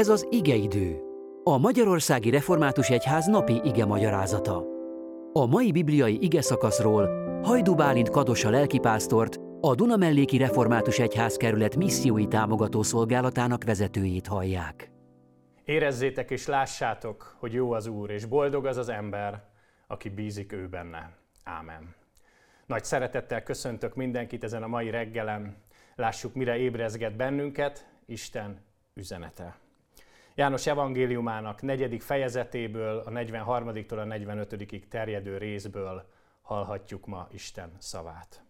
Ez az igeidő, a Magyarországi Református Egyház napi ige magyarázata. A mai bibliai ige szakaszról Hajdu Bálint Kadosa lelkipásztort, a Dunamelléki Református Egyház kerület missziói támogató szolgálatának vezetőjét hallják. Érezzétek és lássátok, hogy jó az Úr, és boldog az az ember, aki bízik ő benne. Ámen. Nagy szeretettel köszöntök mindenkit ezen a mai reggelen. Lássuk, mire ébrezget bennünket Isten üzenete. János evangéliumának negyedik fejezetéből, a 43-tól a 45 terjedő részből hallhatjuk ma Isten szavát.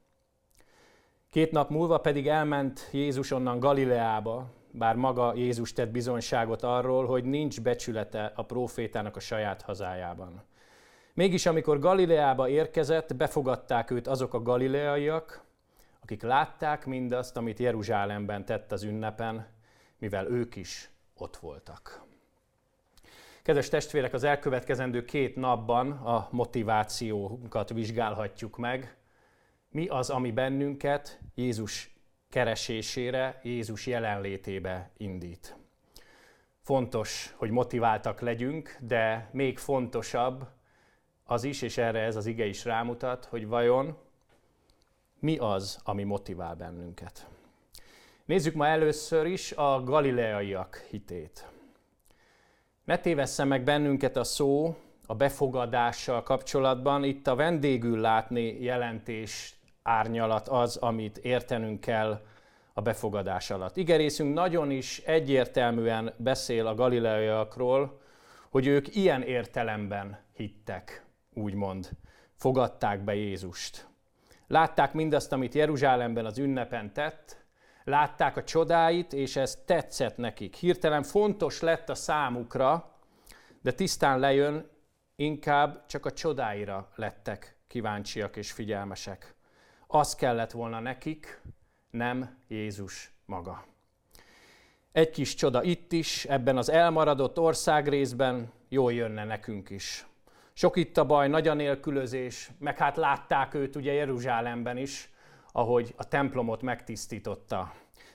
Két nap múlva pedig elment Jézus onnan Galileába, bár maga Jézus tett bizonyságot arról, hogy nincs becsülete a prófétának a saját hazájában. Mégis amikor Galileába érkezett, befogadták őt azok a galileaiak, akik látták mindazt, amit Jeruzsálemben tett az ünnepen, mivel ők is ott voltak. Kedves testvérek, az elkövetkezendő két napban a motivációnkat vizsgálhatjuk meg. Mi az, ami bennünket Jézus keresésére, Jézus jelenlétébe indít. Fontos, hogy motiváltak legyünk, de még fontosabb az is, és erre ez az ige is rámutat, hogy vajon mi az, ami motivál bennünket. Nézzük ma először is a galileaiak hitét. Ne tévessze meg bennünket a szó a befogadással kapcsolatban. Itt a vendégül látni jelentés árnyalat az, amit értenünk kell a befogadás alatt. Igerészünk nagyon is egyértelműen beszél a galileaiakról, hogy ők ilyen értelemben hittek, úgymond, fogadták be Jézust. Látták mindazt, amit Jeruzsálemben az ünnepen tett, látták a csodáit, és ez tetszett nekik. Hirtelen fontos lett a számukra, de tisztán lejön, inkább csak a csodáira lettek kíváncsiak és figyelmesek. Az kellett volna nekik, nem Jézus maga. Egy kis csoda itt is, ebben az elmaradott országrészben jól jönne nekünk is. Sok itt a baj, nagy a nélkülözés, meg hát látták őt ugye Jeruzsálemben is, ahogy a templomot megtisztította.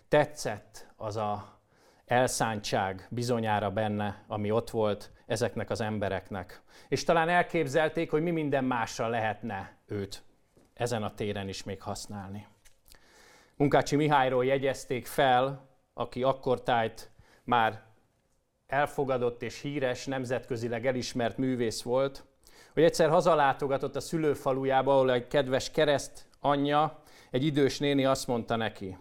Tetszett az a elszántság bizonyára benne, ami ott volt ezeknek az embereknek. És talán elképzelték, hogy mi minden másra lehetne őt ezen a téren is még használni. Munkácsi Mihályról jegyezték fel, aki akkortájt már elfogadott és híres, nemzetközileg elismert művész volt, hogy egyszer hazalátogatott a szülőfalujába, ahol egy kedves kereszt anyja egy idős néni azt mondta neki,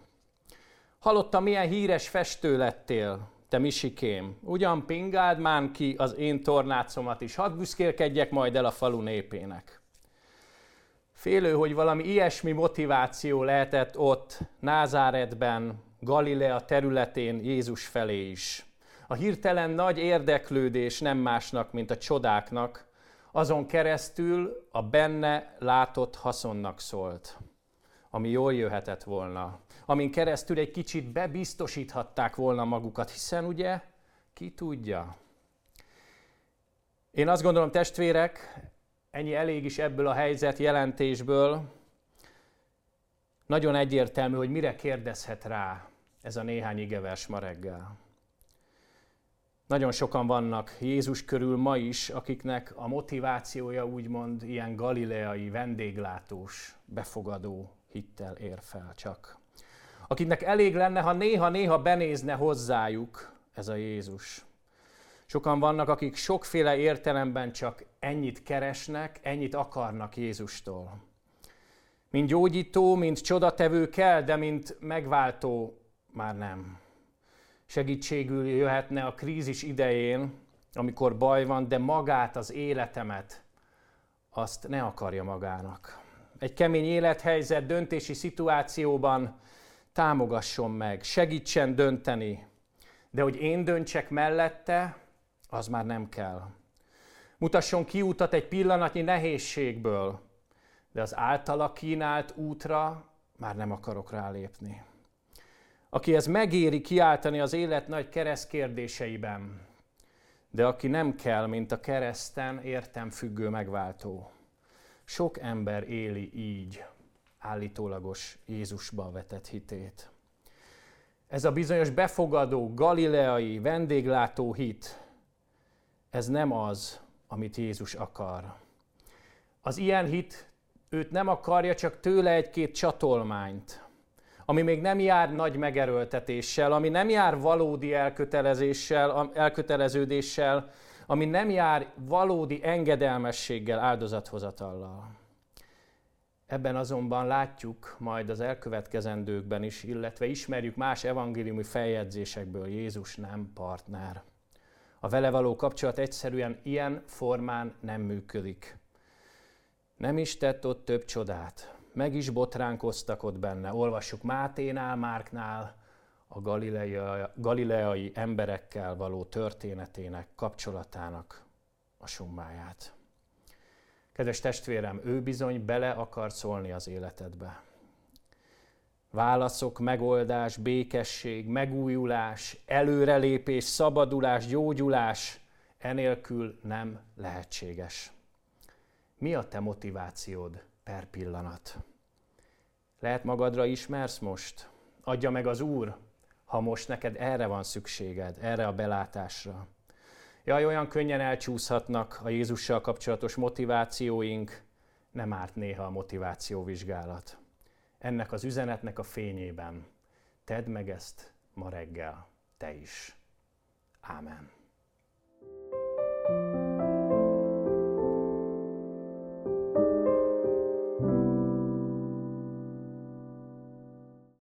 hallottam, milyen híres festő lettél, te misikém. Ugyan pingáld már ki az én tornácomat is, hadd büszkélkedjek majd el a falu népének. Félő, hogy valami ilyesmi motiváció lehetett ott, Názáretben, Galilea területén Jézus felé is. A hirtelen nagy érdeklődés nem másnak, mint a csodáknak, azon keresztül a benne látott haszonnak szólt ami jól jöhetett volna, amin keresztül egy kicsit bebiztosíthatták volna magukat, hiszen ugye ki tudja. Én azt gondolom, testvérek, ennyi elég is ebből a helyzet jelentésből, nagyon egyértelmű, hogy mire kérdezhet rá ez a néhány igevers ma reggel. Nagyon sokan vannak Jézus körül ma is, akiknek a motivációja úgymond ilyen galileai, vendéglátós, befogadó hittel ér fel csak. Akiknek elég lenne, ha néha-néha benézne hozzájuk ez a Jézus. Sokan vannak, akik sokféle értelemben csak ennyit keresnek, ennyit akarnak Jézustól. Mint gyógyító, mint csodatevő kell, de mint megváltó már nem. Segítségül jöhetne a krízis idején, amikor baj van, de magát, az életemet, azt ne akarja magának egy kemény élethelyzet, döntési szituációban támogasson meg, segítsen dönteni. De hogy én döntsek mellette, az már nem kell. Mutasson kiútat egy pillanatnyi nehézségből, de az általa kínált útra már nem akarok rálépni. Aki ez megéri kiáltani az élet nagy kereszt kérdéseiben, de aki nem kell, mint a kereszten értem függő megváltó. Sok ember éli így állítólagos Jézusba vetett hitét. ez a bizonyos befogadó, galileai, vendéglátó hit, ez nem az, amit Jézus akar. Az ilyen hit őt nem akarja, csak tőle egy-két csatolmányt, ami még nem jár nagy megerőltetéssel, ami nem jár valódi elkötelezéssel, elköteleződéssel, ami nem jár valódi engedelmességgel, áldozathozatallal. Ebben azonban látjuk majd az elkövetkezendőkben is, illetve ismerjük más evangéliumi feljegyzésekből, Jézus nem partner. A vele való kapcsolat egyszerűen ilyen formán nem működik. Nem is tett ott több csodát, meg is botránkoztak ott benne. Olvassuk Máténál, Márknál, a galileai, galileai emberekkel való történetének, kapcsolatának a summáját. Kedves testvérem, ő bizony bele akar szólni az életedbe. Válaszok, megoldás, békesség, megújulás, előrelépés, szabadulás, gyógyulás enélkül nem lehetséges. Mi a te motivációd per pillanat? Lehet magadra ismersz most? Adja meg az Úr, ha most neked erre van szükséged, erre a belátásra. Jaj, olyan könnyen elcsúszhatnak a Jézussal kapcsolatos motivációink, nem árt néha a motivációvizsgálat. Ennek az üzenetnek a fényében tedd meg ezt ma reggel, te is. Ámen.